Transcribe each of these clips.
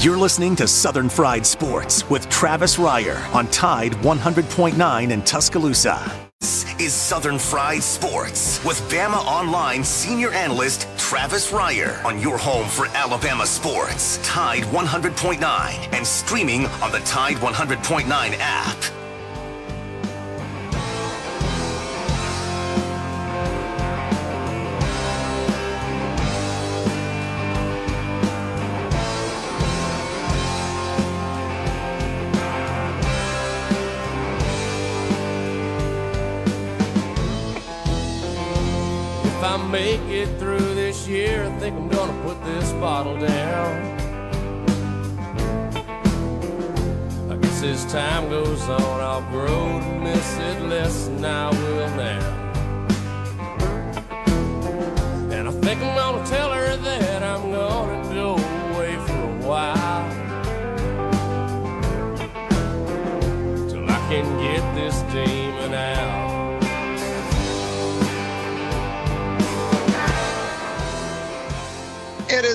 You're listening to Southern Fried Sports with Travis Reier on Tide 100.9 in Tuscaloosa. This is Southern Fried Sports with Bama Online senior analyst Travis Reier on your home for Alabama sports. Tide 100.9 and streaming on the Tide 100.9 app. Year, I think I'm gonna put this bottle down. I guess as time goes on, I'll grow to miss it less than I will now. And I think I'm gonna tell her that I'm gonna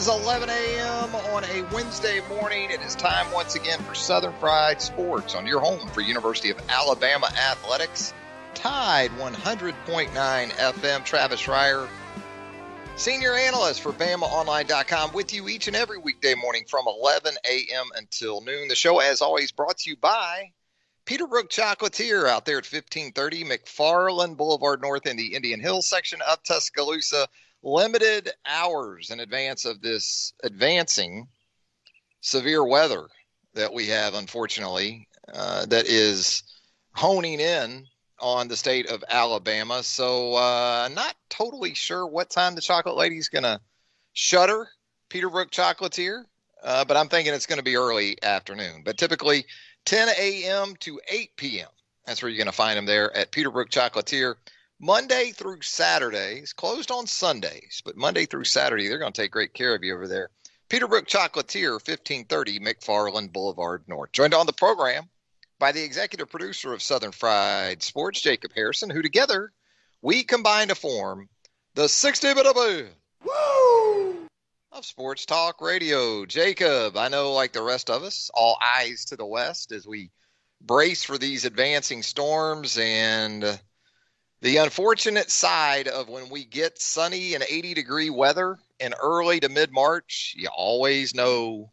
is 11 a.m. on a Wednesday morning. It is time once again for Southern Fried Sports on your home for University of Alabama Athletics. Tide 100.9 FM. Travis Reier, senior analyst for BamaOnline.com, with you each and every weekday morning from 11 a.m. until noon. The show, as always, brought to you by Peterbrook Chocolatier out there at 1530 McFarland Boulevard North in the Indian Hills section of Tuscaloosa limited hours in advance of this advancing severe weather that we have, unfortunately, uh, that is honing in on the state of Alabama. So, uh, not totally sure what time the Chocolate Lady's going to shutter Peterbrook Chocolatier, uh, but I'm thinking it's going to be early afternoon. But typically 10 a.m. to 8 p.m. That's where you're going to find them there at Peterbrook Chocolatier. Monday through Saturdays, closed on Sundays, but Monday through Saturday, they're going to take great care of you over there. Peterbrook Chocolatier, 1530 McFarland Boulevard North. Joined on the program by the executive producer of Southern Fried Sports, Jacob Harrison, who together we combine to form the 60 bit of Sports Talk Radio. Jacob, I know, like the rest of us, all eyes to the west as we brace for these advancing storms and the unfortunate side of when we get sunny and 80 degree weather in early to mid March, you always know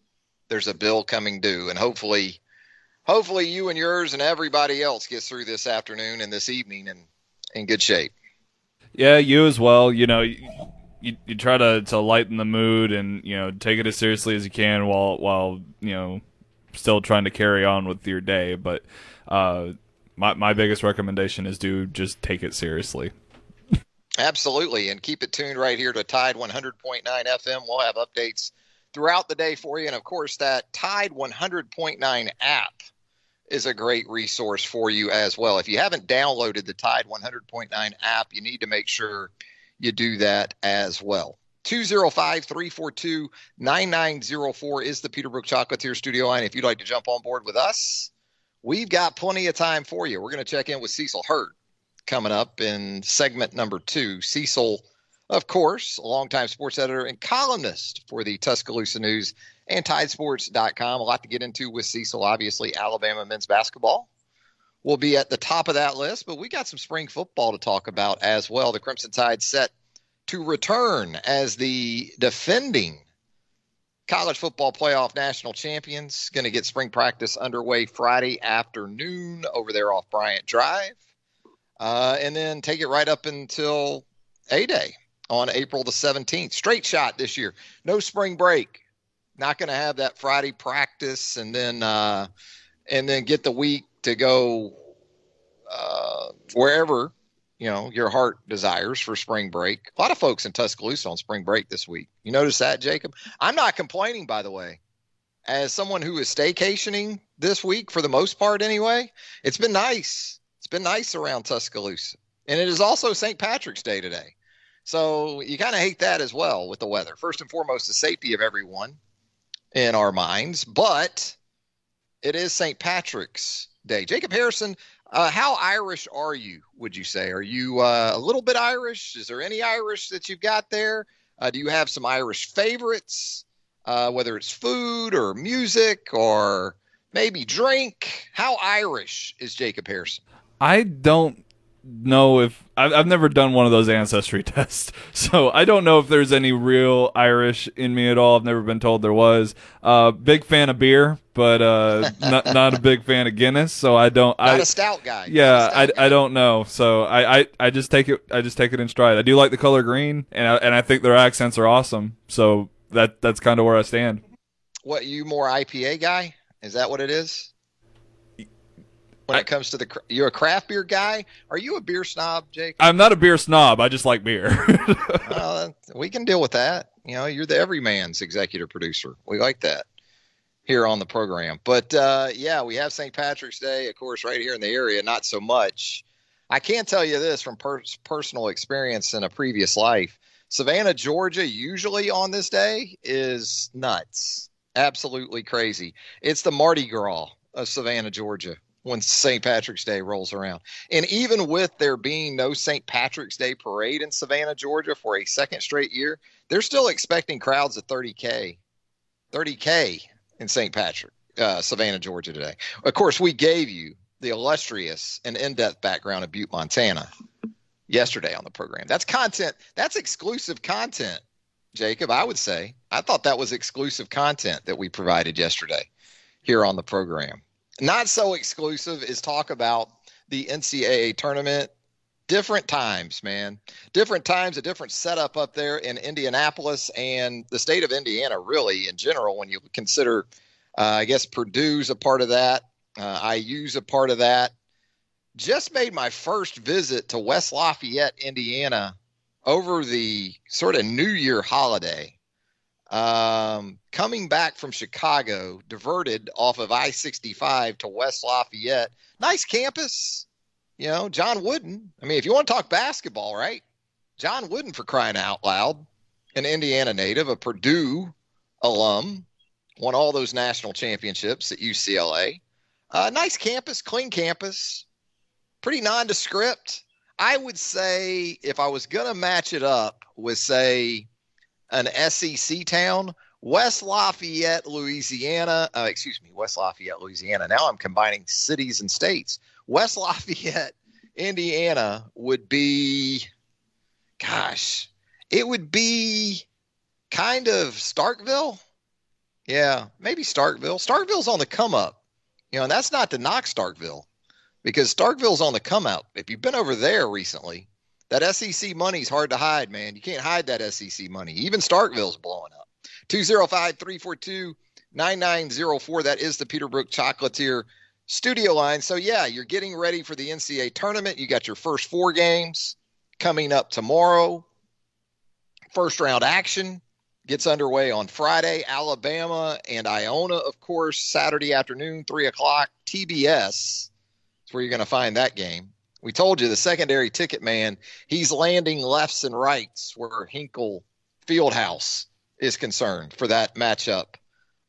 there's a bill coming due. And hopefully, hopefully you and yours and everybody else gets through this afternoon and this evening in, in good shape. Yeah, you as well. You know, you, you, try to, to lighten the mood and, you know, take it as seriously as you can while, while, you know, still trying to carry on with your day. But, uh, my my biggest recommendation is do just take it seriously. Absolutely, and keep it tuned right here to Tide 100.9 FM. We'll have updates throughout the day for you, and of course, that Tide 100.9 app is a great resource for you as well. If you haven't downloaded the Tide 100.9 app, you need to make sure you do that as well. 205 342 9904 is the Peterbrook Chocolatier studio line. If you'd like to jump on board with us, we've got plenty of time for you. We're going to check in with Cecil Hurt coming up in segment number two. Cecil, of course, a longtime sports editor and columnist for the Tuscaloosa News and Tidesports.com. A lot to get into with Cecil. Obviously, Alabama men's basketball will be at the top of that list, but we got some spring football to talk about as well. The Crimson Tide set to return as the defending college football playoff national champions. Going to get spring practice underway Friday afternoon over there off Bryant Drive. Uh, and then take it right up until A Day on April the 17th. Straight shot this year. No spring break. Not going to have that Friday practice and then uh, and then get the week to go uh, wherever you know your heart desires for spring break. A lot of folks in Tuscaloosa on spring break this week. You notice that, Jacob? I'm not complaining, by the way. As someone who is staycationing this week, for the most part anyway, it's been nice. It's been nice around Tuscaloosa, and it is also St. Patrick's Day today. So you kind of hate that as well with the weather. First and foremost, the safety of everyone in our minds, but it is St. Patrick's Day. Jacob Harrison, uh, how Irish are you? Would you say? Are you uh, a little bit Irish? Is there any Irish that you've got there? Uh, do you have some Irish favorites? uh, whether it's food or music or maybe drink. How Irish is Jacob Harrison? I don't know if I've, I've never done one of those ancestry tests, so I don't know if there's any real Irish in me at all. I've never been told there was. Uh, big fan of beer, but uh, not not a big fan of Guinness. So I don't. Not I, a stout guy. Yeah, stout I, guy. I don't know. So I, I, I just take it I just take it in stride. I do like the color green, and I, and I think their accents are awesome. So that that's kind of where I stand. What you more IPA guy? Is that what it is? When I- it comes to the, you're a craft beer guy. Are you a beer snob, Jake? I'm not a beer snob. I just like beer. Well, we can deal with that. You know, you're the everyman's executive producer. We like that here on the program. But uh, yeah, we have St. Patrick's Day, of course, right here in the area. Not so much. I can tell you this from per- personal experience in a previous life. Savannah, Georgia, usually on this day is nuts, absolutely crazy. It's the Mardi Gras of Savannah, Georgia, when St. Patrick's Day rolls around. And even with there being no St. Patrick's Day parade in Savannah, Georgia for a second straight year, they're still expecting crowds of 30K. 30K in St. Patrick, uh, Savannah, Georgia today. Of course, we gave you the illustrious and in depth background of Butte, Montana yesterday on the program. That's content, that's exclusive content, Jacob, I would say. I thought that was exclusive content that we provided yesterday here on the program. Not so exclusive is talk about the NCAA tournament. Different times, man. Different times, a different setup up there in Indianapolis and the state of Indiana, really, in general, when you consider, uh, I guess, Purdue's a part of that, uh, IU's a part of that. Just made my first visit to West Lafayette, Indiana over the sort of New Year holiday um, coming back from Chicago, diverted off of I 65 to West Lafayette. Nice campus. You know, John Wooden. I mean, if you want to talk basketball, right? John Wooden, for crying out loud, an Indiana native, a Purdue alum, won all those national championships at UCLA. Uh, nice campus, clean campus, pretty nondescript. I would say if I was going to match it up with, say, an SEC town, West Lafayette, Louisiana. Uh, excuse me, West Lafayette, Louisiana. Now I'm combining cities and states. West Lafayette, Indiana would be, gosh, it would be kind of Starkville. Yeah, maybe Starkville. Starkville's on the come up, you know, and that's not to knock Starkville because Starkville's on the come up. If you've been over there recently, that SEC money's hard to hide, man. You can't hide that SEC money. Even Starkville's blowing up. 205 342 9904. That is the Peterbrook Chocolatier studio line. So, yeah, you're getting ready for the NCAA tournament. You got your first four games coming up tomorrow. First round action gets underway on Friday. Alabama and Iona, of course, Saturday afternoon, 3 o'clock. TBS is where you're going to find that game. We told you the secondary ticket man, he's landing lefts and rights where Hinkle Fieldhouse is concerned for that matchup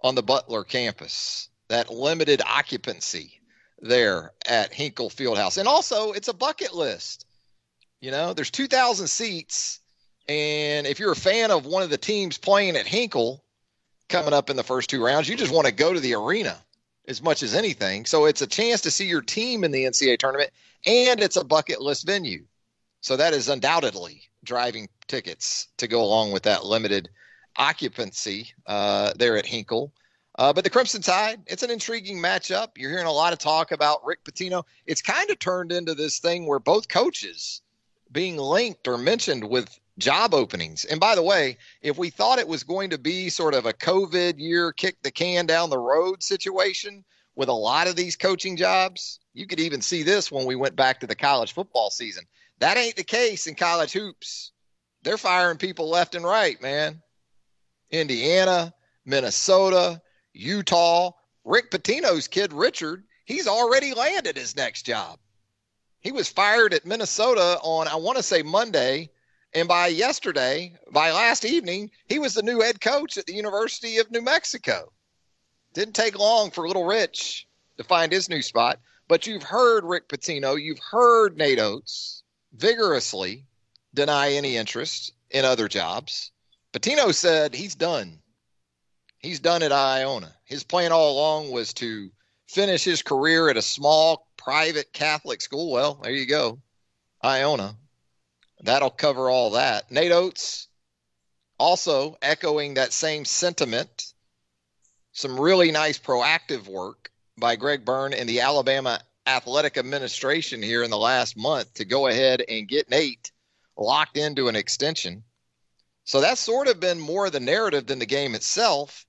on the Butler campus. That limited occupancy there at Hinkle Fieldhouse. And also, it's a bucket list. You know, there's 2,000 seats. And if you're a fan of one of the teams playing at Hinkle coming up in the first two rounds, you just want to go to the arena as much as anything. So it's a chance to see your team in the NCAA tournament and it's a bucket list venue. So that is undoubtedly driving tickets to go along with that limited occupancy uh, there at Hinkle. Uh, but the Crimson Tide, it's an intriguing matchup. You're hearing a lot of talk about Rick Pitino. It's kind of turned into this thing where both coaches being linked or mentioned with job openings. And by the way, if we thought it was going to be sort of a COVID year, kick the can down the road situation with a lot of these coaching jobs, you could even see this when we went back to the college football season. That ain't the case in college hoops. They're firing people left and right, man. Indiana, Minnesota, Utah. Rick Pitino's kid, Richard, he's already landed his next job. He was fired at Minnesota on, I want to say Monday. And by yesterday, by last evening, he was the new head coach at the University of New Mexico. Didn't take long for little Rich to find his new spot. But you've heard Rick Pitino, you've heard Nate Oats vigorously deny any interest in other jobs. Pitino said he's done. He's done at Iona. His plan all along was to finish his career at a small private Catholic school. Well, there you go. Iona. That'll cover all that. Nate Oats also echoing that same sentiment. Some really nice proactive work by Greg Byrne and the Alabama Athletic Administration here in the last month to go ahead and get Nate locked into an extension. So that's sort of been more the narrative than the game itself.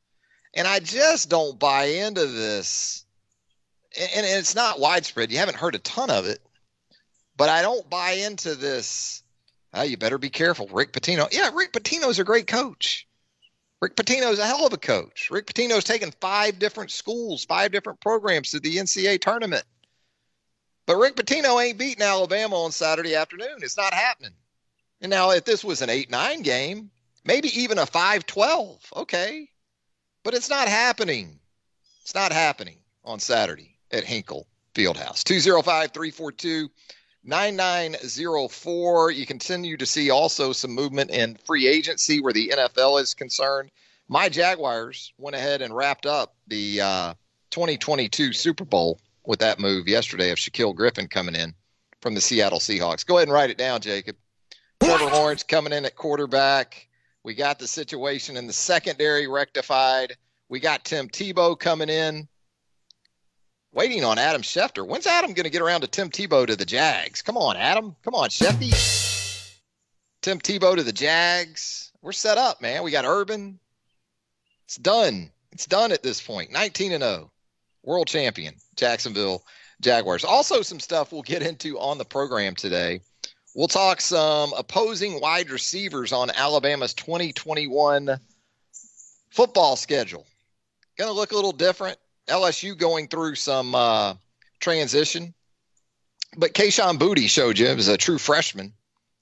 And I just don't buy into this. And it's not widespread. You haven't heard a ton of it. But I don't buy into this. Oh, you better be careful. Rick Pitino. Yeah, Rick Pitino's a great coach. Rick Pitino's a hell of a coach. Rick Pitino's taken five different schools, five different programs to the NCAA tournament. But Rick Pitino ain't beating Alabama on Saturday afternoon. It's not happening. And now, if this was an 8 9 game, maybe even a 5 12, okay. But it's not happening. It's not happening on Saturday at Hinkle Fieldhouse. 205 342 9904. You continue to see also some movement in free agency where the NFL is concerned. My Jaguars went ahead and wrapped up the uh, 2022 Super Bowl with that move yesterday of Shaquill Griffin coming in from the Seattle Seahawks. Go ahead and write it down, Jacob. Trevor Lawrence coming in at quarterback. We got the situation in the secondary rectified. We got Tim Tebow coming in. Waiting on Adam Schefter. When's Adam going to get around to Tim Tebow to the Jags? Come on, Adam. Come on, Sheffy. Tim Tebow to the Jags. We're set up, man. We got Urban. It's done. It's done at this point. 19 and 0. World champion, Jacksonville Jaguars. Also, some stuff we'll get into on the program today. We'll talk some opposing wide receivers on Alabama's 2021 football schedule. Going to look a little different. LSU going through some uh, transition. But Kayshon Boutte showed you as a true freshman,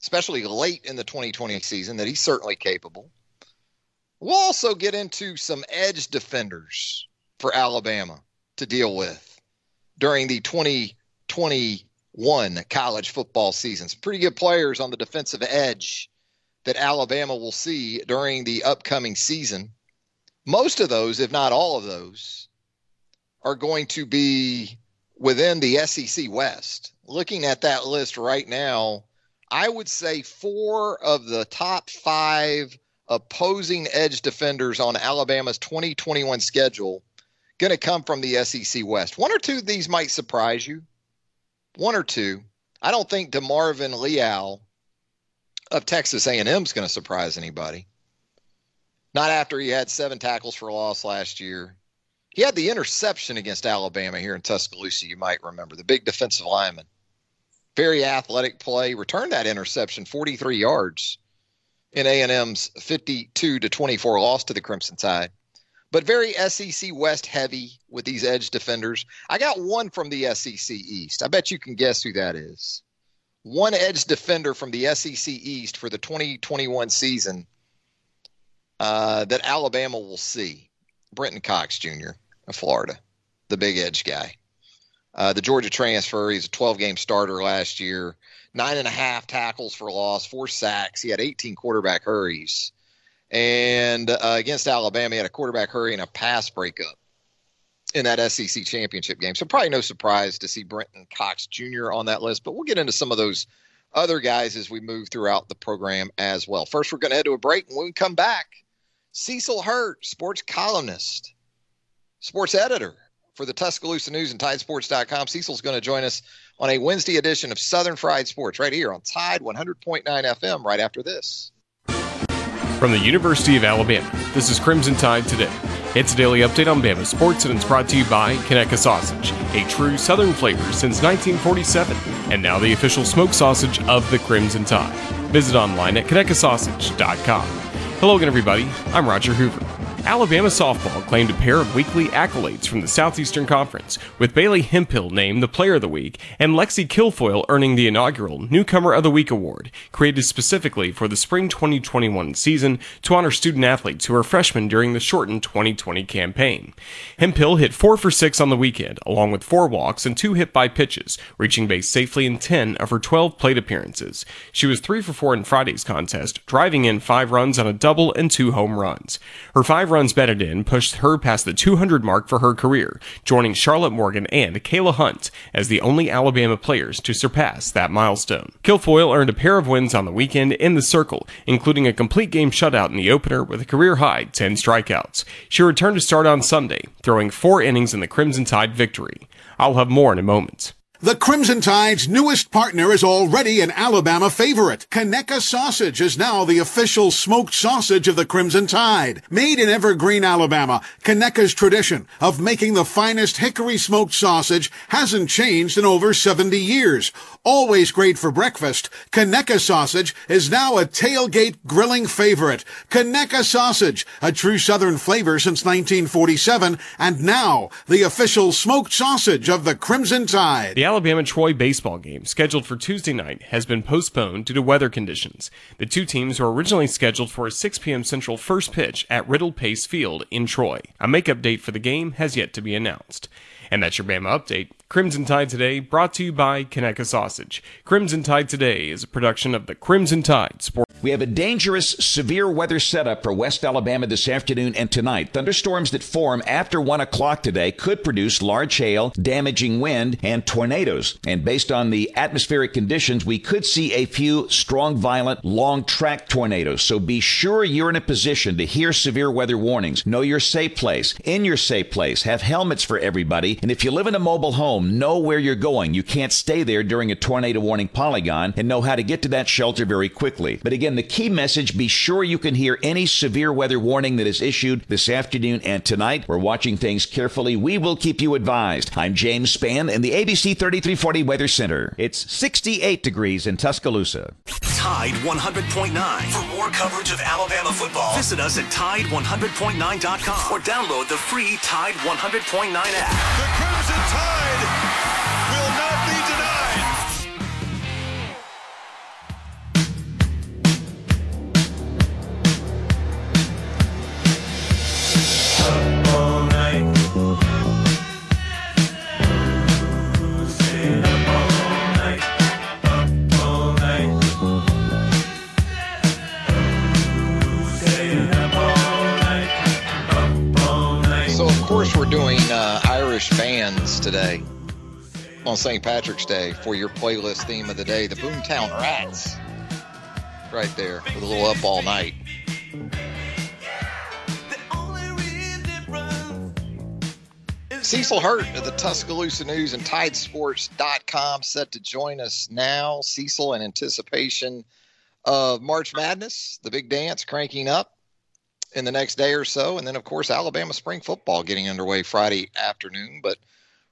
especially late in the 2020 season, that he's certainly capable. We'll also get into some edge defenders for Alabama to deal with during the 2021 college football season. Some pretty good players on the defensive edge that Alabama will see during the upcoming season. Most of those, if not all of those, are going to be within the SEC West. Looking at that list right now, I would say four of the top five opposing edge defenders on Alabama's 2021 schedule going to come from the SEC West. One or two of these might surprise you. One or two. I don't think DeMarvin Leal of Texas A&M is going to surprise anybody. Not after he had seven tackles for loss last year. He had the interception against Alabama here in Tuscaloosa, you might remember, the big defensive lineman. Very athletic play, returned that interception 43 yards in A&M's 52 to 24 loss to the Crimson Tide. But very SEC West heavy with these edge defenders. I got one from the SEC East. I bet you can guess who that is. One edge defender from the SEC East for the 2021 season uh, that Alabama will see. Brenton Cox Jr. of Florida, the big edge guy. Uh, the Georgia transfer, he's a 12 game starter last year, nine and a half tackles for loss, four sacks. He had 18 quarterback hurries. And uh, against Alabama, he had a quarterback hurry and a pass breakup in that SEC championship game. So probably no surprise to see Brenton Cox Jr. on that list, but we'll get into some of those other guys as we move throughout the program as well. First, we're going to head to a break. And when we come back, Cecil Hurt, sports columnist, sports editor for the Tuscaloosa News and Tidesports.com. Cecil's going to join us on a Wednesday edition of Southern Fried Sports right here on Tide 100.9 FM right after this. From the University of Alabama, this is Crimson Tide Today. It's a daily update on Bama sports and it's brought to you by Conecuh Sausage, a true Southern flavor since 1947, and now the official smoked sausage of the Crimson Tide. Visit online at conecuhsausage.com. Hello again, everybody. I'm Roger Hoover. Alabama softball claimed a pair of weekly accolades from the Southeastern Conference, with Bailey Hemphill named the Player of the Week and Lexi Kilfoyle earning the inaugural Newcomer of the Week award, created specifically for the spring 2021 season to honor student athletes who are freshmen during the shortened 2020 campaign. Hemphill hit 4 for 6 on the weekend, along with 4 walks and 2 hit by pitches, reaching base safely in 10 of her 12 plate appearances. She was 3 for 4 in Friday's contest, driving in 5 runs on a double and 2 home runs. Her 5 run runs batted in pushed her past the 200 mark for her career, joining Charlotte Morgan and Kaila Hunt as the only Alabama players to surpass that milestone. Kilfoyle earned a pair of wins on the weekend in the circle, including a complete game shutout in the opener with a career high 10 strikeouts. She returned to start on Sunday, throwing four innings in the Crimson Tide victory. I'll have more in a moment. The Crimson Tide's newest partner is already an Alabama favorite. Conecuh Sausage is now the official smoked sausage of the Crimson Tide. Made in Evergreen, Alabama, Conecuh's tradition of making the finest hickory smoked sausage hasn't changed in over 70 years. Always great for breakfast, Conecuh Sausage is now a tailgate grilling favorite. Conecuh Sausage, a true Southern flavor since 1947, and now the official smoked sausage of the Crimson Tide. The Alabama Troy baseball game, scheduled for Tuesday night, has been postponed due to weather conditions. The two teams were originally scheduled for a 6 p.m. Central first pitch at Riddle Pace Field in Troy. A makeup date for the game has yet to be announced. And that's your Bama update. Crimson Tide Today, brought to you by Conecuh Sausage. Crimson Tide Today is a production of the Crimson Tide Sports. We have a dangerous, severe weather setup for West Alabama this afternoon and tonight. Thunderstorms that form after 1 o'clock today could produce large hail, damaging wind, and tornadoes. And based on the atmospheric conditions, we could see a few strong, violent, long track tornadoes. So be sure you're in a position to hear severe weather warnings. Know your safe place. In your safe place, have helmets for everybody. And if you live in a mobile home, know where you're going. You can't stay there during a tornado warning polygon and know how to get to that shelter very quickly. But again, Again, the key message be sure you can hear any severe weather warning that is issued this afternoon and tonight. We're watching things carefully. We will keep you advised. I'm James Spann in the ABC 3340 Weather Center. It's 68 degrees in Tuscaloosa. Tide 100.9. For more coverage of Alabama football, visit us at Tide100.9.com or download the free Tide 100.9 app. The Crimson Tide today on St. Patrick's Day for your playlist theme of the day, the Boomtown Rats. Right there with a little up all night. Cecil Hurt of the Tuscaloosa News and Tidesports.com set to join us now. Cecil, in anticipation of March Madness, the big dance cranking up in the next day or so. And then, of course, Alabama spring football getting underway Friday afternoon. But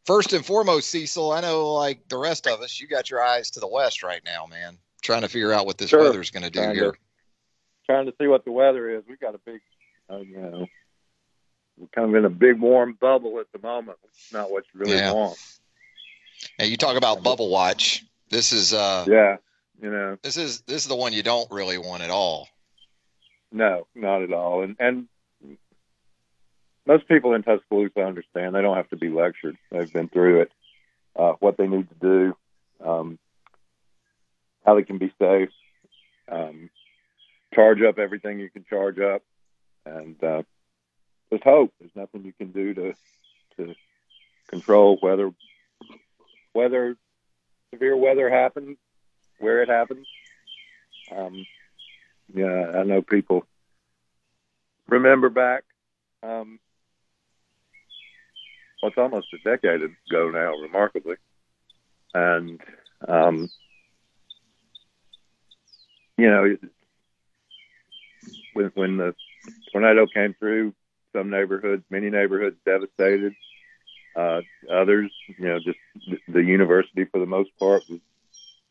first and foremost, Cecil, I know like the rest of us, you got your eyes to the west right now, man, trying to figure out what this Sure. weather's going to do Trying to- here. trying to see what the weather is. We got a big, uh, you know, we're kind of in a big warm bubble at the moment. It's not what you really Yeah. want. And you talk about bubble watch. This is uh Yeah, you know, this is this is the one you don't really want at all. no, not at all. And and most people in Tuscaloosa understand. They don't have to be lectured. They've been through it. Uh, what they need to do, um, how they can be safe, um, charge up everything you can charge up, and uh, just hope. There's nothing you can do to to control whether whether severe weather happens, where it happens. Um, yeah, I know people remember back. Um, well, it's almost a decade ago now, remarkably, and um, you know, when when the tornado came through, some neighborhoods, many neighborhoods devastated. Uh, others, you know, just the university for the most part was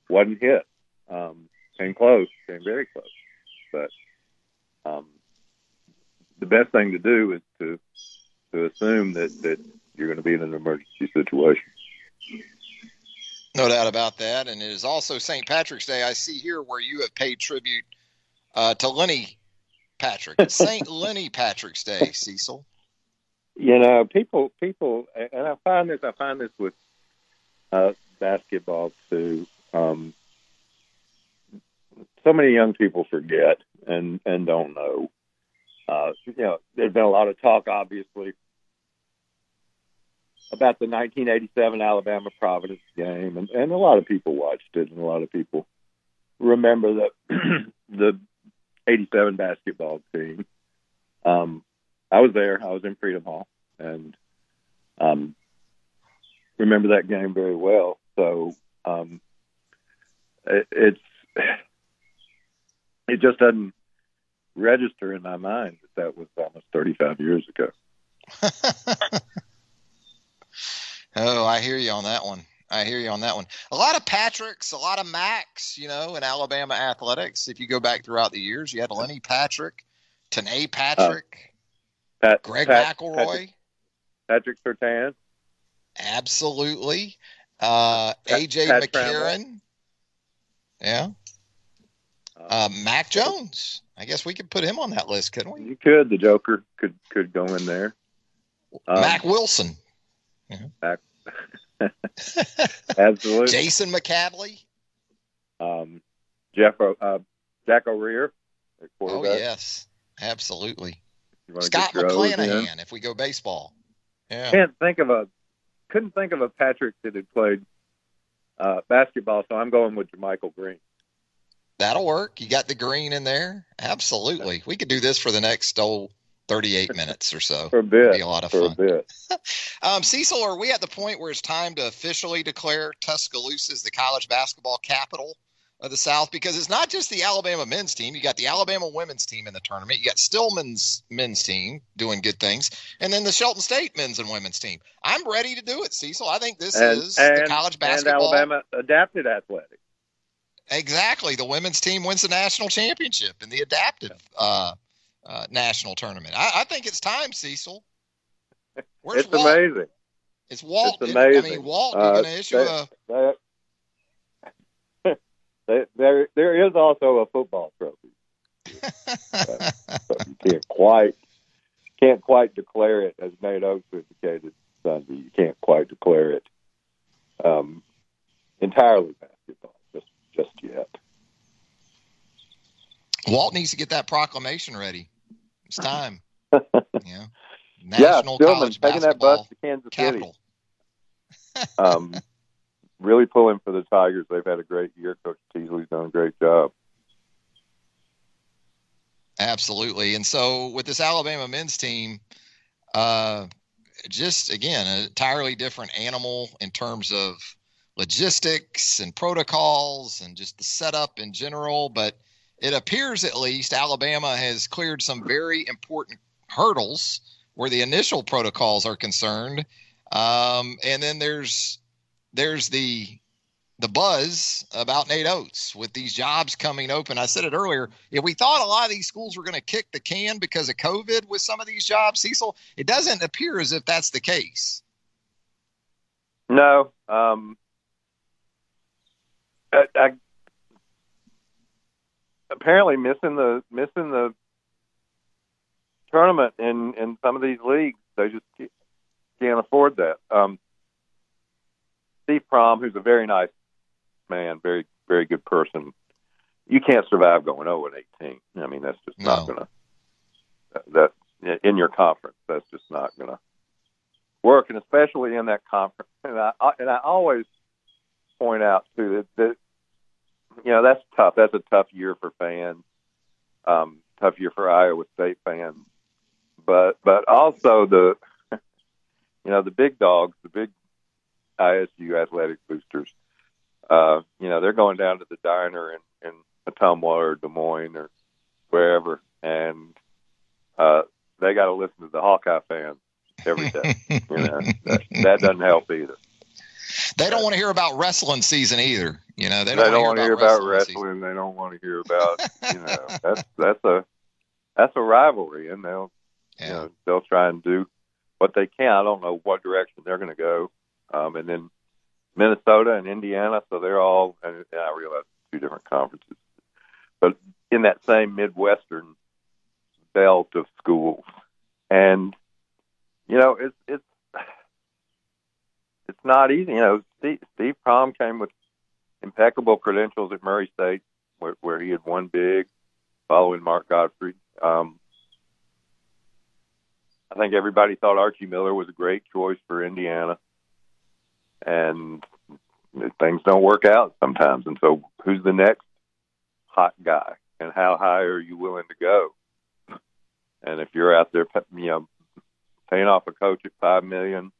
wasn't hit. Um, came close, came very close, but um, the best thing to do is to to assume that that you're going to be in an emergency situation. No doubt about that. And it is also St. Patrick's Day. I see here where you have paid tribute uh, to Lenny Patrick. St. Lenny Patrick's Day, Cecil. you know, people, people, and I find this, I find this with uh, basketball too. Um, so many young people forget and and don't know Uh, you know, there's been a lot of talk, obviously, about the 1987 Alabama Providence game, and, and a lot of people watched it, and a lot of people remember the the 87 basketball team. Um, I was there. I was in Freedom Hall, and um, remember that game very well. So um, it, it's it just doesn't register in my mind that that was almost 35 years ago. oh, I hear you on that one. I hear you on that one. A lot of Patricks, a lot of Macs, you know, in Alabama athletics. If you go back throughout the years, you had Lenny Patrick, Tanae Patrick, uh, Pat, Greg Pat, McElroy, Patrick Surtain. Absolutely. Uh, AJ Pat McCarron. Yeah. Uh, Mac Jones. I guess we could put him on that list, couldn't we? You could. The Joker could could go in there. Um, Mac Wilson. Mac. Absolutely. Jason McAddley. Um, Jeff uh, Jack O'Rear. Oh yes, absolutely. Scott McClanahan. If we go baseball. Yeah. Can't think of a. Couldn't think of a Patrick that had played uh, basketball, so I'm going with Michael Green. That'll work. You got the green in there. Absolutely. We could do this for the next oh, 38 minutes or so. for a bit. It'd be a lot of for fun. a bit. um, Cecil, are we at the point where it's time to officially declare Tuscaloosa as the college basketball capital of the South? Because it's not just the Alabama men's team. You got the Alabama women's team in the tournament. You got Stillman's men's team doing good things, and then the Shelton State men's and women's team. I'm ready to do it, Cecil. I think this And, is and, the college and basketball. Alabama adapted athletics. Exactly. The women's team wins the national championship in the adaptive uh, uh, national tournament. I, I think it's time, Cecil. Where's it's Walt? amazing. It's Walt. It's amazing. I mean, Walt, Uh, you're going to issue a. there- there, there is also a football trophy. but you can't quite can't quite declare it as Nate Oats indicated Sunday. You can't quite declare it um, entirely basketball just just yet. Walt needs to get that proclamation ready. It's time. yeah. yeah, National Stillman college taking that bus to Kansas capital. City, um, really pulling for the Tigers. They've had a great year. Coach Teasley's done a great job. Absolutely. And so with this Alabama men's team, uh, just again, an entirely different animal in terms of logistics and protocols and just the setup in general. But it appears at least Alabama has cleared some very important hurdles where the initial protocols are concerned. Um, and then there's there's the the buzz about Nate Oats with these jobs coming open. I said it earlier. If we thought a lot of these schools were going to kick the can because of COVID with some of these jobs, Cecil, it doesn't appear as if that's the case. No, um, I, I, apparently missing the missing the tournament in in some of these leagues. They just can't afford that. Um, Steve Prohm, who's a very nice man, very very good person. You can't survive going 0 and 18. I mean, that's just not going to that in your conference. That's just not going to work, and especially in that conference. And I I- and I always point out too that, that you know that's tough. That's a tough year for fans. Um, tough year for Iowa State fans, but but also the you know the big dogs, the big ISU athletic boosters. Uh, you know they're going down to the diner in in Ottumwa or Des Moines or wherever, and uh, they got to listen to the Hawkeye fans every day. you know that, that doesn't help either. They don't want to hear about wrestling season either. You know, they They don't, don't, want to hear about wrestling. wrestling. They don't want to hear about you know that's that's a that's a rivalry, and they'll season. you know they'll try and do what they can. I don't know what direction they're going to go, um, and then Minnesota and Indiana, so they're all. And I realize two different conferences, but in that same Midwestern belt of schools, and you know it's it's it's not easy. You know, Steve, Steve Prohm came with impeccable credentials at Murray State, where, where he had won big, following Mark Godfrey. Um, I think everybody thought Archie Miller was a great choice for Indiana, and things don't work out sometimes. And so, who's the next hot guy, and how high are you willing to go? And if you're out there, you know, paying off a coach at five million,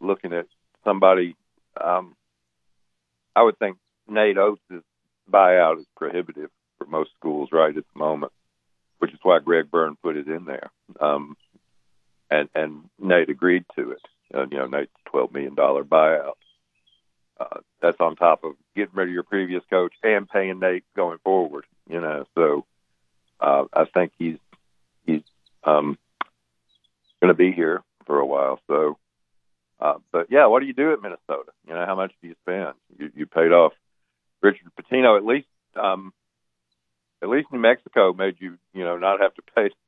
looking at somebody, um, I would think Nate Oats' buyout is prohibitive for most schools right at the moment, which is why Greg Byrne put it in there. Um, and and Nate agreed to it. Uh, you know, Nate's twelve million dollar buyout. Uh, that's on top of getting rid of your previous coach and paying Nate going forward. You know, so uh, I think he's he's um, going to be here for a while. So, uh, but yeah, what do you do at Minnesota? You know, how much do you spend? You, you paid off Richard Pitino. At least, um, at least New Mexico made you, you know, not have to pay.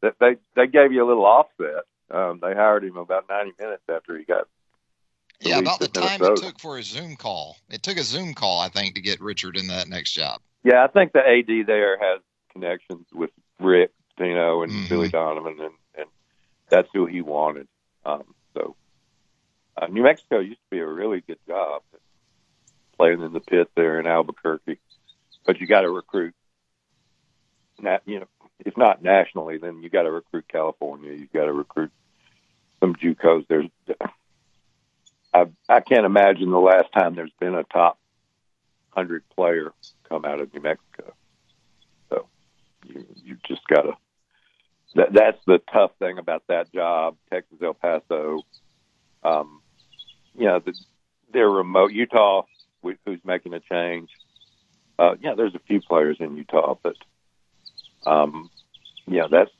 That they they gave you a little offset. Um, they hired him about ninety minutes after he got. Yeah, about the time Minnesota. it took for a Zoom call. It took a Zoom call, I think, to get Richard in that next job. Yeah, I think the AD there has connections with Rick Pitino and Mhm. Billy Donovan, and, and that's who he wanted. Um, so uh, New Mexico used to be a really good job playing in the pit there in Albuquerque, but you got to recruit. Nat, you know, if not nationally, then you got to recruit California. You got to recruit some JUCOs. There's, I I can't imagine the last time there's been a top hundred player come out of New Mexico. So you you just got to. That that's the tough thing about that job, Texas El Paso. Um, you know, the, they're remote. Utah, wh- who's making a change. Uh, yeah, there's a few players in Utah, but um, yeah, that's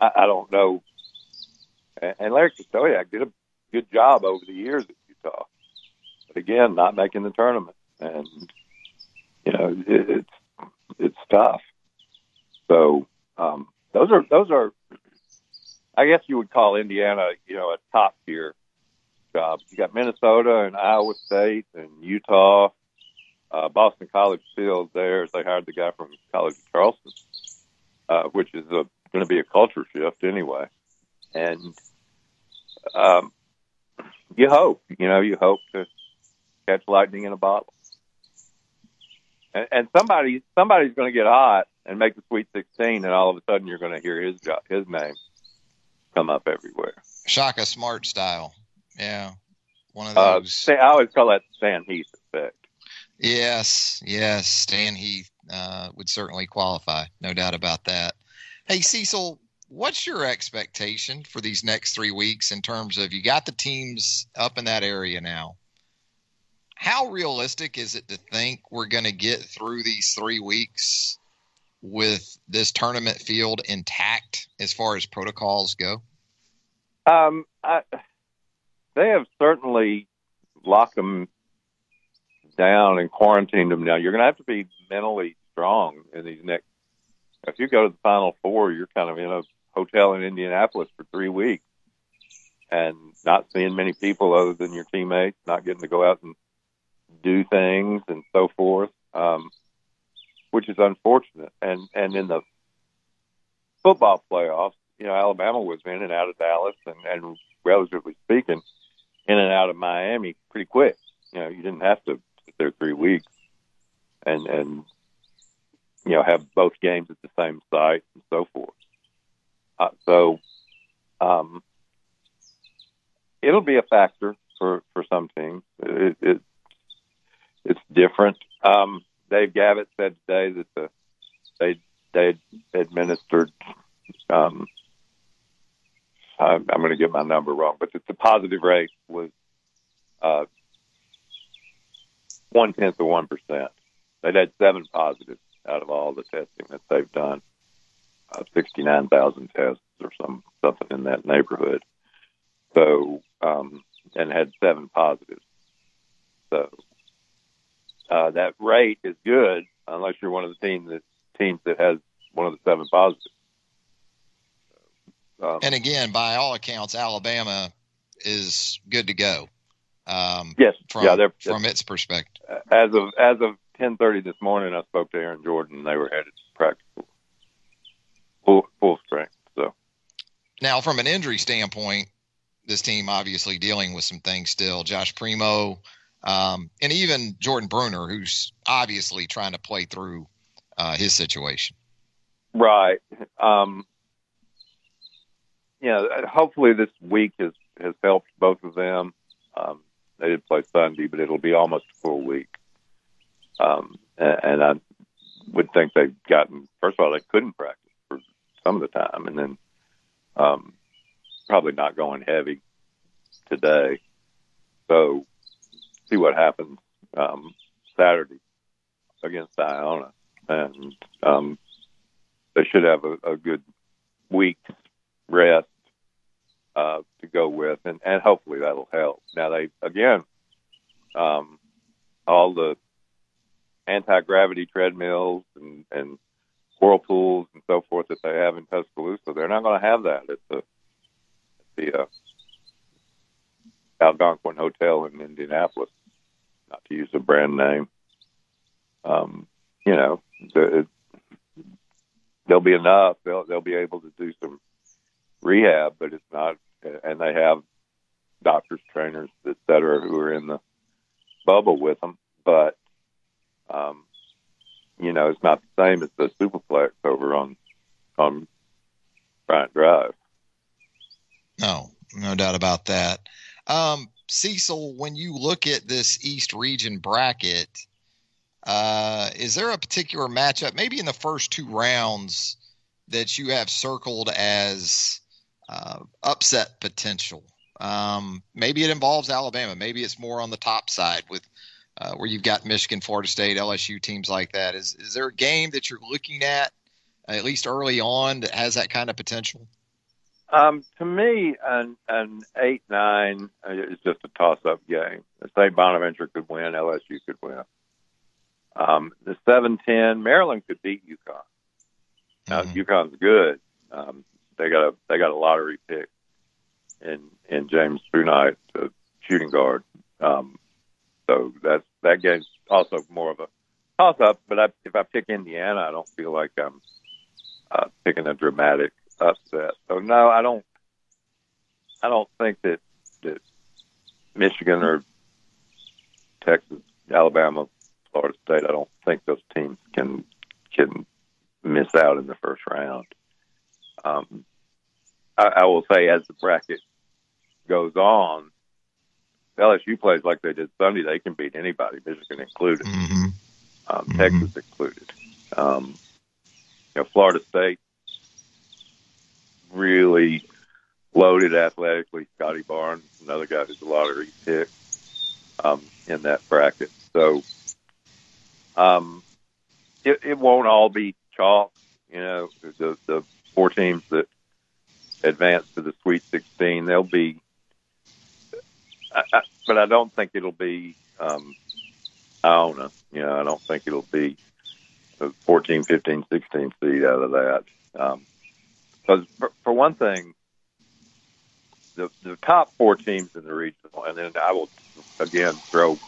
I, I don't know. And, and Larry Krystkowiak did a good job over the years at Utah, but again, not making the tournament, and you know, it, it's it's tough. So um, those are those are, I guess you would call Indiana, you know, a top tier job. You got Minnesota and Iowa State and Utah. Uh, Boston College still there. They hired the guy from College of Charleston, uh, which is going to be a culture shift anyway. And um, you hope, you know, you hope to catch lightning in a bottle. And, and somebody, somebody's going to get hot and make the Sweet 16, and all of a sudden you're going to hear his job, his name come up everywhere. Shaka Smart style. Yeah. One of Uh, those. Sa- I always call that Stan Heath effect. Yes, yes. Stan Heath uh, would certainly qualify, no doubt about that. Hey, Cecil, what's your expectation for these next three weeks in terms of you got the teams up in that area now? How realistic is it to think we're going to get through these three weeks with this tournament field intact as far as protocols go? Um, I, they have certainly locked them down and quarantined them. Now you're going to have to be mentally strong in these next. If you go to the Final Four, you're kind of in a hotel in Indianapolis for three weeks and not seeing many people other than your teammates, not getting to go out and do things and so forth, um, which is unfortunate. And and in the football playoffs, you know, Alabama was in and out of Dallas, and, and relatively speaking, in and out of Miami pretty quick. You know, you didn't have to sit there three weeks and and you know have both games at the same site and so forth. Uh, so um, it'll be a factor for for some teams. It, it it's different. Um, Dan Gavitt said today that the they they administered. Um, I'm, I'm going to get my number wrong, but the, the positive rate was uh, one tenth of one percent. They'd had seven positives out of all the testing that they've done, uh, sixty nine thousand tests or some something in that neighborhood. So um, and had seven positives. So uh, that rate is good unless you're one of the teams that teams that has one of the seven positives. Um, And again, by all accounts, Alabama is good to go. Um, yes, from yeah, they're from its perspective. as of as of ten thirty this morning. I spoke to Aaron Jordan. and They were headed to practice full full strength. So Now, from an injury standpoint, this team obviously dealing with some things still. Josh Primo, um, and even Jordan Bruner, who's obviously trying to play through uh, his situation. Right. Um, you know, hopefully this week has has helped both of them. Um, they did play Sunday, but it'll be almost a full week. Um, and, and I would think they've gotten. First of all, they couldn't practice for some of the time, and then um, probably not going heavy today. So see what happens um, Saturday against Iona, and um, they should have a, a good week's rest uh, to go with, and, and hopefully that'll help. Now they again, um, all the anti gravity treadmills and, and whirlpools and so forth that they have in Tuscaloosa, they're not going to have that at the at the uh, Algonquin Hotel in Indianapolis. Not to use a brand name, um, you know, the, there'll be enough. They'll they'll be able to do some rehab, but it's not. And they have doctors, trainers, et cetera, who are in the bubble with them. But um, you know, it's not the same as the Superflex over on on Bryant Drive. No, no doubt about that. Um, Cecil, when you look at this East Region bracket, uh, is there a particular matchup, maybe in the first two rounds, that you have circled as uh, upset potential? Um, maybe it involves Alabama. Maybe it's more on the top side with uh, where you've got Michigan, Florida State, LSU teams like that. Is is there a game that you're looking at, at least early on, that has that kind of potential? Um, to me, an an eight nine is just a toss up game. St. Bonaventure could win, LSU could win. Um, the seven ten, Maryland could beat UConn. Now mm-hmm. UConn's good. Um, they got a they got a lottery pick in in James Bouknight, the shooting guard. Um, so that's that game's also more of a toss up. But I, if I pick Indiana, I don't feel like I'm uh, picking a dramatic upset. So no, I don't. I don't think that that Michigan or Texas, Alabama, Florida State. I don't think those teams can can miss out in the first round. Um, I, I will say, as the bracket goes on, LSU plays like they did Sunday, they can beat anybody, Michigan included, mm-hmm. Um, mm-hmm. Texas included. Um, you know, Florida State really loaded athletically. Scottie Barnes, another guy who's a lottery pick um, in that bracket. So um, it, it won't all be chalk. You know, the the four teams that advance to the Sweet 16, they'll be. I, I, but I don't think it'll be um, Iona. You know, I don't think it'll be a 14, 15, 16 seed out of that. Um, because for, for one thing, the the top four teams in the regional, and then I will again throw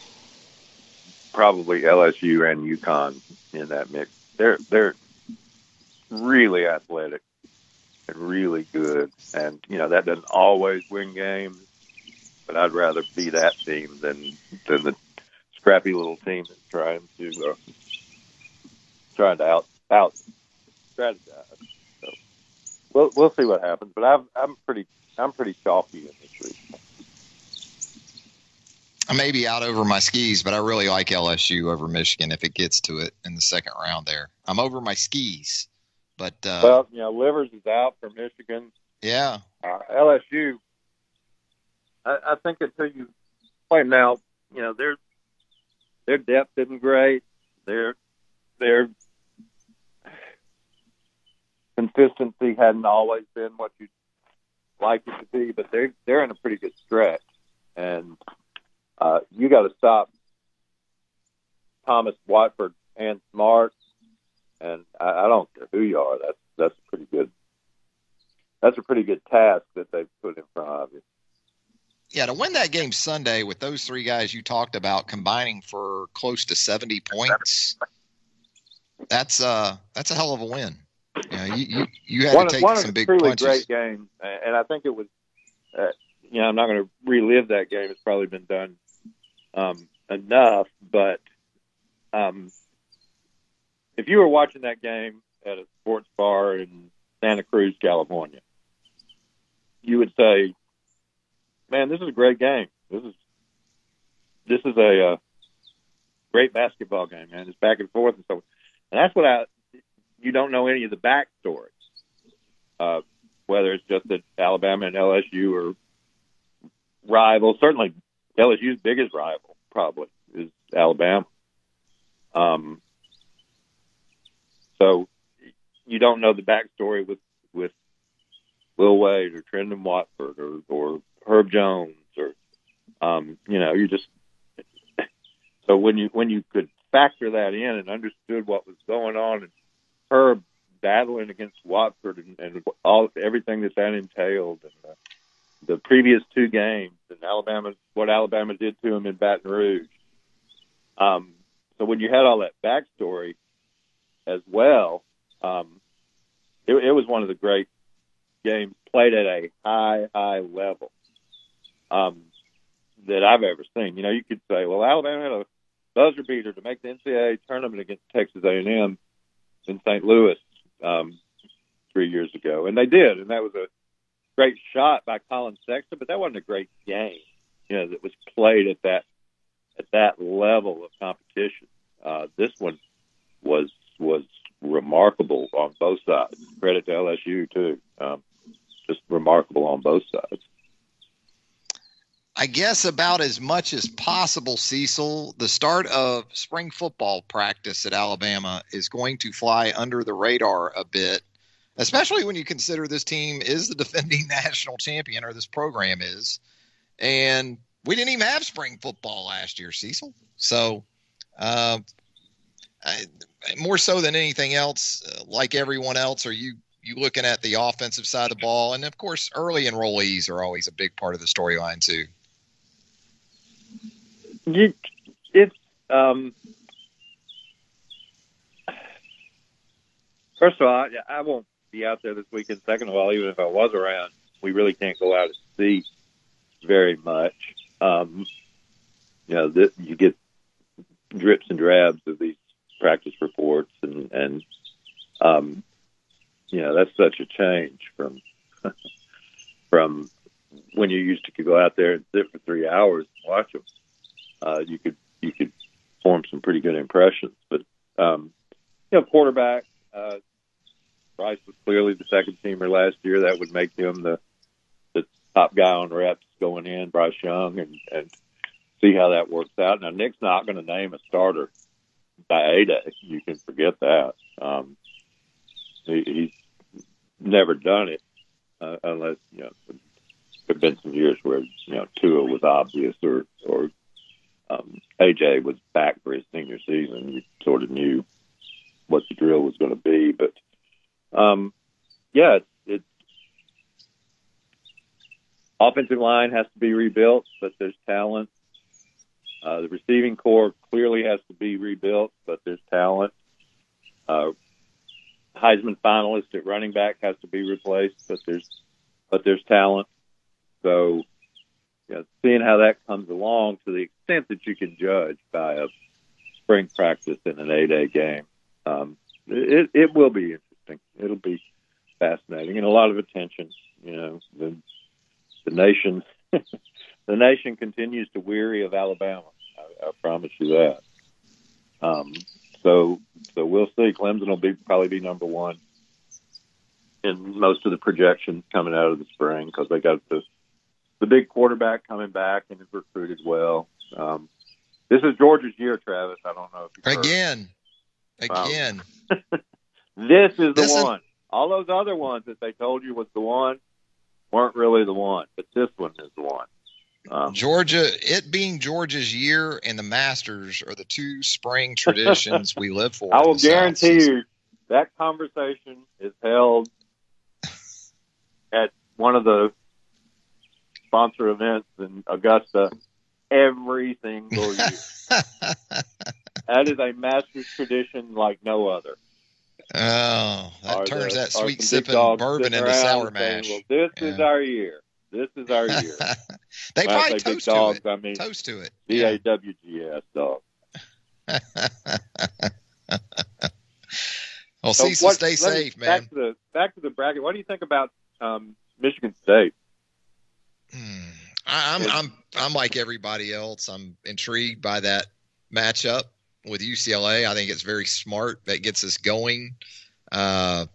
probably LSU and UConn in that mix. They're they're really athletic and really good, and you know that doesn't always win games, but I'd rather be that team than than the scrappy little team that's trying to uh, trying to out out strategize we'll we'll see what happens. But I'm I'm pretty I'm pretty chalky in this region. I may be out over my skis, but I really like LSU over Michigan if it gets to it in the second round. There, I'm over my skis, but uh, well, you know, Livers is out for Michigan. Yeah, uh, LSU. I, I think until you point out, you know, their their depth isn't great. Their their consistency hadn't always been what you'd like it to be, but they're they're in a pretty good stretch, and uh, you got to stop Thomas Watford and Smart, and I, I don't care who you are. That's that's a pretty good. That's a pretty good task that they've put in front of you. Yeah, to win that game Sunday with those three guys you talked about combining for close to seventy points, that's uh that's a hell of a win. You, know, you, you, you had one, to take one some big truly punches. great games, and I think it was. Uh, you know, I'm not going to relive that game. It's probably been done um, enough, but um, if you were watching that game at a sports bar in Santa Cruz, California, you would say, "Man, this is a great game. This is this is a uh, great basketball game, man. It's back and forth and so." And that's what I. You don't know any of the backstory, uh, whether it's just that Alabama and LSU are rivals. Certainly, LSU's biggest rival probably is Alabama. Um, so you don't know the backstory with with Will Wade or Trendon Watford or or Herb Jones or um, you know you just so when you when you could factor that in and understood what was going on and Herb battling against Watford and, and all everything that that entailed and the, the previous two games and Alabama what Alabama did to him in Baton Rouge. Um, so when you had all that backstory as well, um, it, it was one of the great games played at a high, high level um, that I've ever seen. You know, you could say, well, Alabama had a buzzer beater to make the NCAA tournament against Texas A&M in St. Louis um, three years ago, and they did, and that was a great shot by Collin Sexton, but that wasn't a great game. You know, that was played at that at that level of competition. Uh, this one was was remarkable on both sides. Credit to LSU too. Um, just remarkable on both sides. I guess about as much as possible, Cecil. The start of spring football practice at Alabama is going to fly under the radar a bit, especially when you consider this team is the defending national champion, or this program is. And we didn't even have spring football last year, Cecil. So, uh, I, more so than anything else, uh, like everyone else, are you you looking at the offensive side of the ball? And of course, early enrollees are always a big part of the storyline too. You, it's um, first of all, I, I won't be out there this weekend. Second of all, even if I was around, we really can't go out and see very much. Um, you know, this, you get drips and drabs of these practice reports, and and um, you know that's such a change from from when you used to go out there and sit for three hours and watch them. Uh, you could you could form some pretty good impressions, but um, you know, quarterback. Uh, Bryce was clearly the second teamer last year. That would make him the the top guy on reps going in, Bryce Young, and and see how that works out. Now Nick's not going to name a starter by Day. You can forget that. Um, he, he's never done it uh, unless you know there've been some years where you know Tua was obvious or or um, AJ was back for his senior season. You sort of knew what the drill was going to be, but um, yeah, it's, it's offensive line has to be rebuilt, but there's talent. Uh, the receiving corps clearly has to be rebuilt, but there's talent. Uh, Heisman finalist at running back has to be replaced, but there's but there's talent. So, you know, seeing how that comes along to the extent that you can judge by a spring practice in an A-Day game, um, it it will be interesting. It'll be fascinating and a lot of attention. You know, the the nation the nation continues to weary of Alabama. I, I promise you that. Um, so, so we'll see. Clemson will be probably be number one in most of the projections coming out of the spring because they got the the big quarterback coming back and is recruited well. Um, this is Georgia's year, Travis. I don't know if you again, again. Um, this is the This is- one. All those other ones that they told you was the one weren't really the one, but this one is the one. Um, Georgia, it being Georgia's year and the Masters are the two spring traditions we live for. I will the South. guarantee you that conversation is held at one of the sponsor events in Augusta every single year. that is a Masters tradition like no other. Oh, that Are turns the- that sweet sipping bourbon into sour and saying, mash. Well, this is our year. This is our year. they When probably toast to dogs, it. I mean Toast to it. B A W G S dog. well, So Cecil, what- stay let me- safe, man. Back to the back to the bracket. What do you think about um, Michigan State? Hmm. I, I'm I'm I'm like everybody else. I'm intrigued by that matchup with UCLA. I think it's very smart. That gets us going. Uh,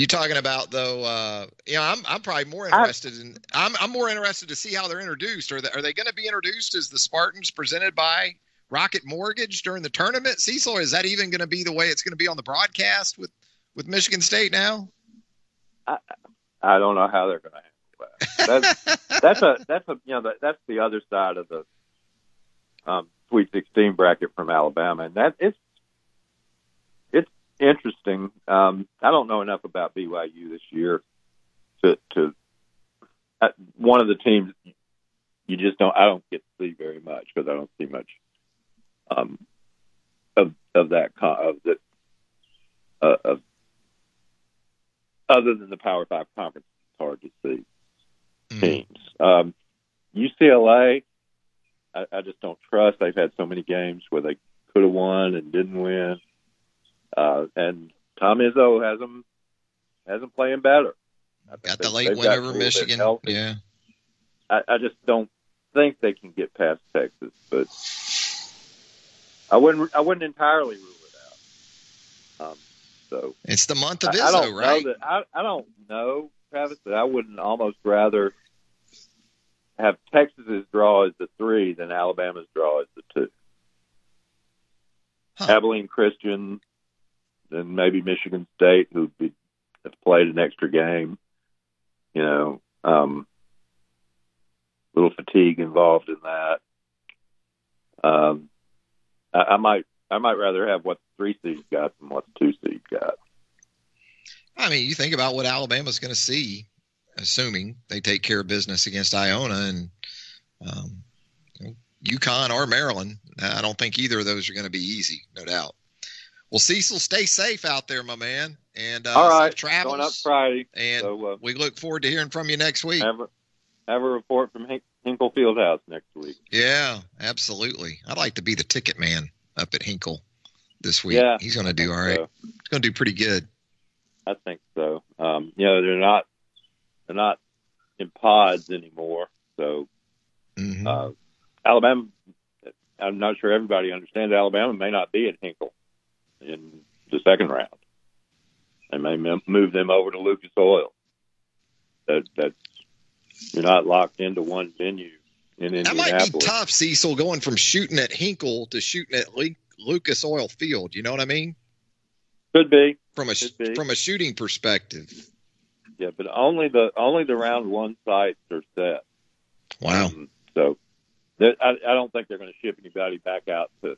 you talking about though? Uh, you know, I'm I'm probably more interested in. I'm I'm more interested to see how they're introduced. Are they are they going to be introduced as the Spartans presented by Rocket Mortgage during the tournament? Cecil, is that even going to be the way it's going to be on the broadcast with with Michigan State now? I don't know how they're going to handle that. That's that's a that's a you know that, that's the other side of the um, Sweet 16 bracket from Alabama, and that it's interesting. Um, I don't know enough about BYU this year to to uh, one of the teams you just don't I don't get to see very much because I don't see much um, of of that of the uh, of other than the Power Five conference. It's hard to see teams. Um, UCLA, I, I just don't trust. They've had so many games where they could have won and didn't win. Uh, and Tom Izzo has them has them playing better. I Got the late win over a little bit Michigan. Yeah. I, I just don't think they can get past Texas, but I wouldn't I wouldn't entirely rule it out. Um, so It's the month of I, Izzo, I don't right? know that I, I don't know, Travis, but I wouldn't almost rather have Texas's draw as the three than Alabama's draw as the two. Huh. Abilene Christian, then maybe Michigan State, who have played an extra game. You know, um, little fatigue involved in that. Um, I, I might I might rather have what the three seeds got than what the two seeds got. I mean, you think about what Alabama's going to see, assuming they take care of business against Iona and um, UConn or Maryland. I don't think either of those are going to be easy, no doubt. Well, Cecil, stay safe out there, my man, and uh, All right, travels. going up Friday, and so uh, we look forward to hearing from you next week. have a have a report from Hink- Hinkle Fieldhouse next week. Yeah, absolutely. I'd like to be the ticket man up at Hinkle this week. Yeah, he's going to do all right. So, He's going to do pretty good. I think so. Um, you know, they're not they're not in pods anymore. So Mhm. uh, Alabama, I'm not sure everybody understands. Alabama may not be at Hinkle in the second round. They may move them over to Lucas Oil. That that's you're not locked into one venue in That might be Indianapolis. tough, Cecil, going from shooting at Hinkle to shooting at Le- Lucas Oil Field. You know what I mean? Could be, From a be. from a shooting perspective. yeah, but only the only the round one sites are set. Wow. Um, so I, I don't think they're going to ship anybody back out to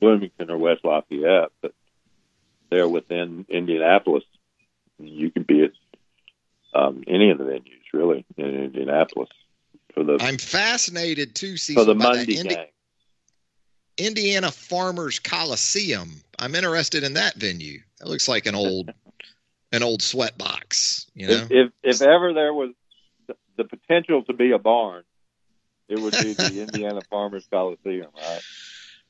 Bloomington or West Lafayette, but they're within Indianapolis. You can be at um, any of the venues really in Indianapolis for the I'm fascinated too, for the Monday Indi- game. Indiana Farmers Coliseum. I'm interested in that venue. That looks like an old an old sweat box. You know, If, if if ever there was the potential to be a barn, it would be the Indiana Farmers Coliseum, right?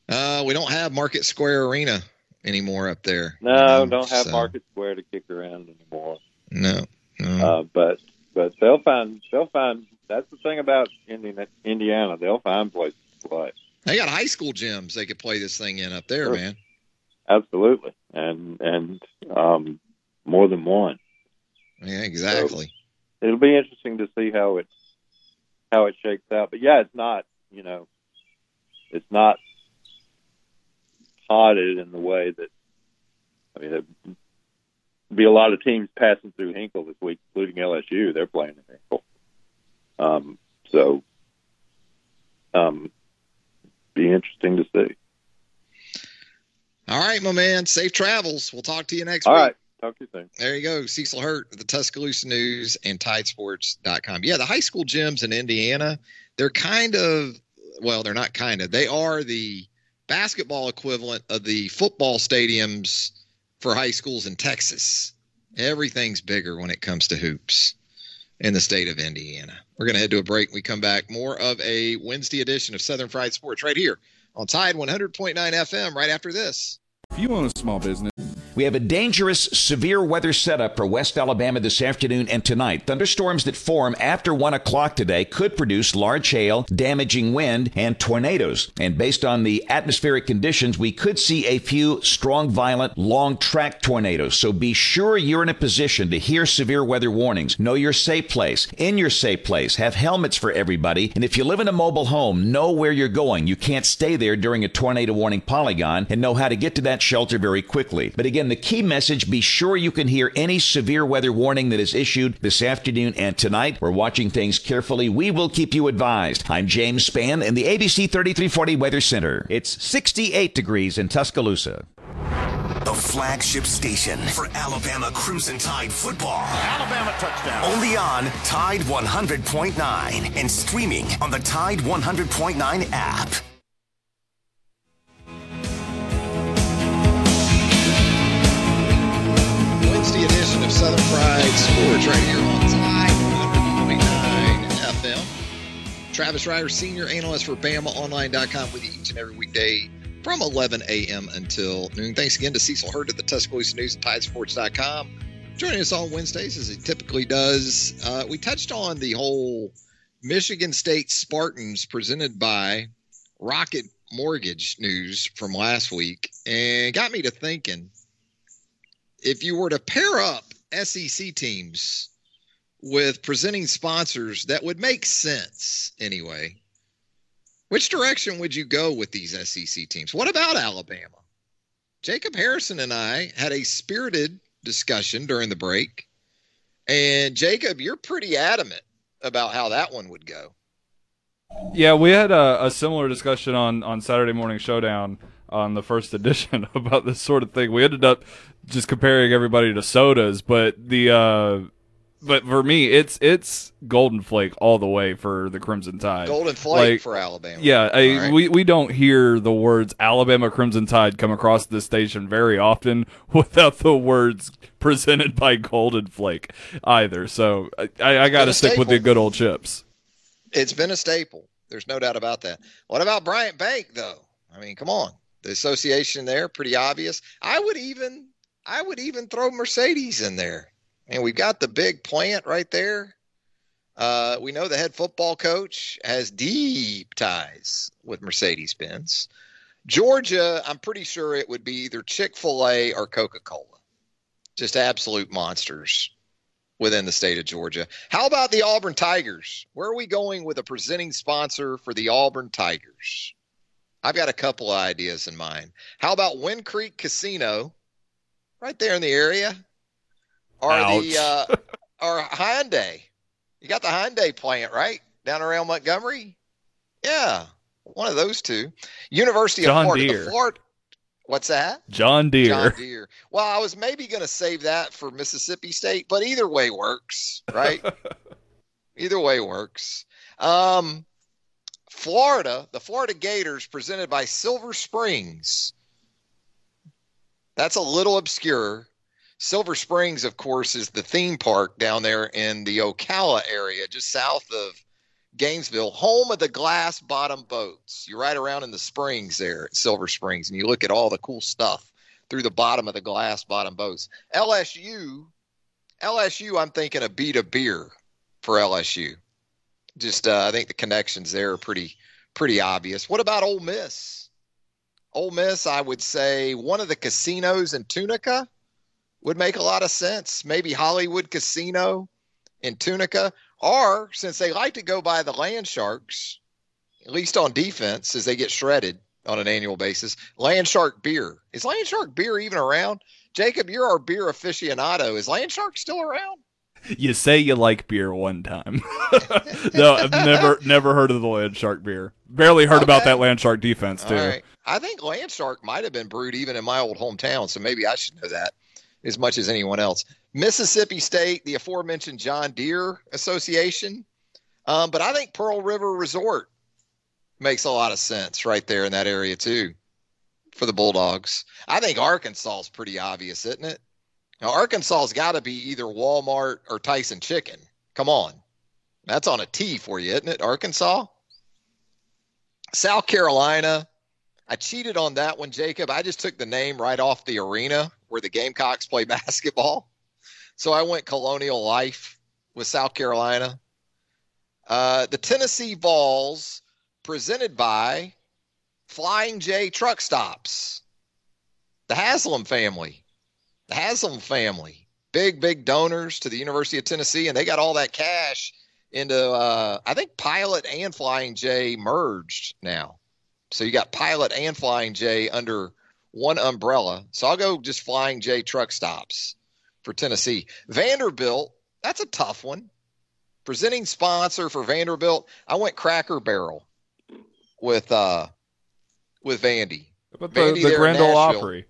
Uh, we don't have Market Square Arena anymore up there. No, you know, don't have so, Market Square to kick around anymore. No, no. Uh, but but they'll find they'll find that's the thing about Indiana. Indiana they'll find places to play. they got high school gyms they could play this thing in up there, Sure. man. Absolutely, and and um, more than one. Yeah, exactly. It'll be interesting to see how it how it shakes out. But yeah, it's not you know it's not potted in the way that I mean. It, be a lot of teams passing through Hinkle this week, including LSU. They're playing in Hinkle. Um, so, um, be interesting to see. All right, my man. Safe travels. We'll talk to you next All week. right. Talk to you soon. There you go. Cecil Hurt, the Tuscaloosa News and Tidesports.com. Yeah, the high school gyms in Indiana, they're kind of, well, they're not kind of, they are the basketball equivalent of the football stadiums for high schools in Texas. Everything's bigger when it comes to hoops in the state of Indiana. We're going to head to a break. we come back, more of a Wednesday edition of Southern Fried Sports right here on Tide 100.9 FM right after this. If you own a small business, we have a dangerous, severe weather setup for West Alabama this afternoon and tonight. Thunderstorms that form after 1 o'clock today could produce large hail, damaging wind, and tornadoes. And based on the atmospheric conditions, we could see a few strong, violent, long track tornadoes. So be sure you're in a position to hear severe weather warnings. Know your safe place. In your safe place, have helmets for everybody. And if you live in a mobile home, know where you're going. You can't stay there during a tornado warning polygon and know how to get to that shelter very quickly. But again, the key message be sure you can hear any severe weather warning that is issued this afternoon and tonight. We're watching things carefully. We will keep you advised. I'm James Spann in the ABC 3340 Weather Center. It's 68 degrees in Tuscaloosa. The flagship station for Alabama Crimson Tide football. Alabama touchdown. Only on Tide 100.9 and streaming on the Tide 100.9 app. Wednesday edition of Southern Fried Sports right here on Tide 100.9 FM. Travis Ryder, senior analyst for BamaOnline.com with you each and every weekday from 11 a.m. until noon. Thanks again to Cecil Hurt of the Tuscaloosa News and TideSports.com. Joining us on Wednesdays as he typically does. Uh, we touched on the whole Michigan State Spartans presented by Rocket Mortgage news from last week and got me to thinking – if you were to pair up SEC teams with presenting sponsors, that would make sense anyway. Which direction would you go with these SEC teams? What about Alabama? Jacob Harrison and I had a spirited discussion during the break. And Jacob, you're pretty adamant about how that one would go. Yeah, we had a, a similar discussion on, on Saturday Morning Showdown on the first edition about this sort of thing. We ended up just comparing everybody to sodas, but the uh but for me it's it's golden flake all the way for the crimson tide. Golden flake like, for alabama. yeah I, right. we, we don't hear the words alabama crimson tide come across this station very often without the words presented by golden flake either. So i, I gotta stick with the good old chips. It's been a staple. There's no doubt about that. What about bryant bank though? I mean come on the association there pretty obvious i would even I would even throw Mercedes in there. And we've got the big plant right there. Uh, we know the head football coach has deep ties with Mercedes Benz. Georgia, I'm pretty sure it would be either Chick fil A or Coca Cola. Just absolute monsters within the state of Georgia. How about the Auburn Tigers? Where are we going with a presenting sponsor for the Auburn Tigers? I've got a couple of ideas in mind. How about Wind Creek Casino? right there in the area or Ouch. the uh, or Hyundai. You got the Hyundai plant right down around Montgomery. Yeah, one of those two. University John of Florida. Florida. What's that? John Deere. John Deere. Well, I was maybe going to save that for Mississippi State, but either way works, right? either way works. Um, Florida, the Florida Gators, presented by Silver Springs. That's a little obscure. Silver Springs, of course, is the theme park down there in the Ocala area, just south of Gainesville, home of the glass bottom boats. You ride around in the springs there at Silver Springs and you look at all the cool stuff through the bottom of the glass bottom boats. LSU, LSU, I'm thinking Abita beer for LSU. Just, uh, I think the connections there are pretty, pretty obvious. What about Ole Miss? Ole Miss, I would say one of the casinos in Tunica would make a lot of sense. Maybe Hollywood Casino in Tunica, or since they like to go by the Land Sharks, at least on defense, as they get shredded on an annual basis, Land Shark beer. Is Land Shark beer even around? Jacob, you're our beer aficionado. Is Land Shark still around? You say you like beer one time. no, I've never never heard of the Land Shark beer. Barely heard okay. about that Land Shark defense too. I think Land Shark might have been brewed even in my old hometown, so maybe I should know that as much as anyone else. Mississippi State, the aforementioned John Deere Association, um, but I think Pearl River Resort makes a lot of sense right there in that area too. for the Bulldogs. I think Arkansas is pretty obvious, isn't it? Now, Arkansas's got to be either Walmart or Tyson Chicken. Come on. That's on a T for you, isn't it? Arkansas? South Carolina. I cheated on that one, Jacob. I just took the name right off the arena where the Gamecocks play basketball. So I went Colonial Life with South Carolina. Uh, the Tennessee Vols, presented by Flying J Truck Stops. The Haslam family. The Haslam family. Big, big donors to the University of Tennessee, and they got all that cash into, uh, I think Pilot and Flying J merged now. So you got Pilot and Flying J under one umbrella. So I'll go just Flying J Truck Stops for Tennessee. Vanderbilt, that's a tough one. Presenting sponsor for Vanderbilt, I went Cracker Barrel with uh with Vandy. But the, Vandy the Grand Ole Opry.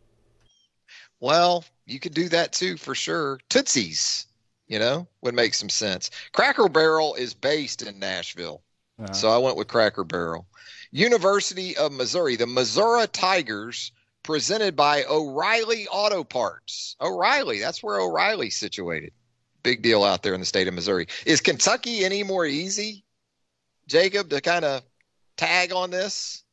Well, you could do that too for sure. Tootsie's, you know, would make some sense. Cracker Barrel is based in Nashville. Uh-huh. So I went with Cracker Barrel. University of Missouri, the Missouri Tigers, presented by O'Reilly Auto Parts. O'Reilly, that's where O'Reilly's situated. Big deal out there in the state of Missouri. Is Kentucky any more easy, Jacob, to kind of tag on this?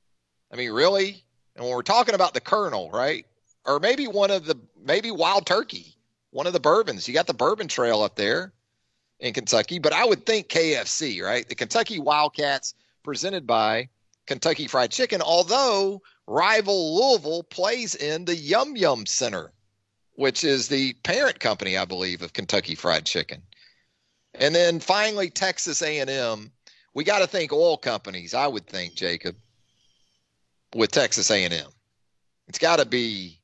I mean, really? And when we're talking about the Colonel, right? Or maybe one of the maybe Wild Turkey, one of the bourbons. You got the Bourbon Trail up there in Kentucky, but I would think KFC, right? The Kentucky Wildcats presented by Kentucky Fried Chicken, although rival Louisville plays in the Yum Yum Center, which is the parent company, I believe, of Kentucky Fried Chicken. And then finally, Texas A&M. We got to think oil companies. I would think, Jacob with Texas A&M. It's got to be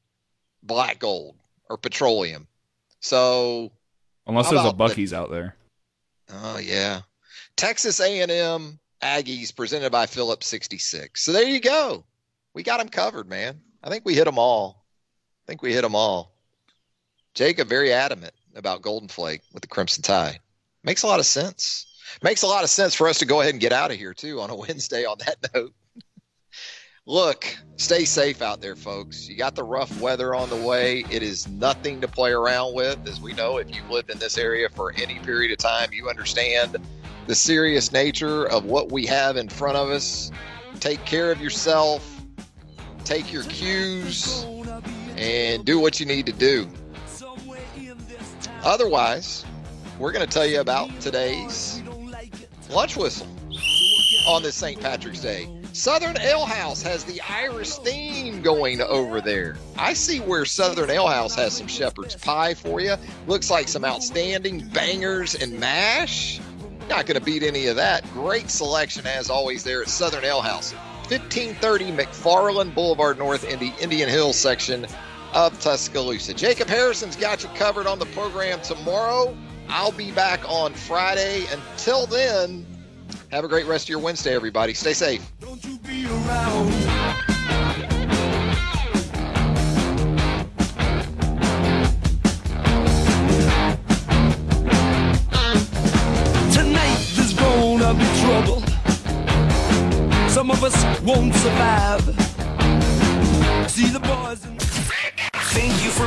black gold or petroleum. So unless there's a Buc-ee's the, out there. Oh yeah. Texas A&M Aggies presented by Phillips 66. So there you go. We got them covered, man. I think we hit them all. I think we hit them all. Jacob very adamant about Golden Flake with the Crimson Tide. Makes a lot of sense. Makes a lot of sense for us to go ahead and get out of here too on a Wednesday on that note look, stay safe out there, folks. You got the rough weather on the way. It is nothing to play around with. As we know, if you've lived in this area for any period of time, you understand the serious nature of what we have in front of us. Take care of yourself, take your cues, and do what you need to do. Otherwise, we're going to tell you about today's lunch whistle on this St. Patrick's Day. Southern Ale House has the Irish theme going over there. I see where Southern Ale House has some shepherd's pie for you. Looks like some outstanding bangers and mash. Not going to beat any of that. Great selection as always there at Southern Ale House. 1530 McFarland Boulevard North in the Indian Hills section of Tuscaloosa. Jacob Harrison's got you covered on the program tomorrow. I'll be back on Friday. Until then, have a great rest of your Wednesday, everybody. Stay safe. Tonight there's gonna be trouble. Some of us won't survive. See the boys. Thank you for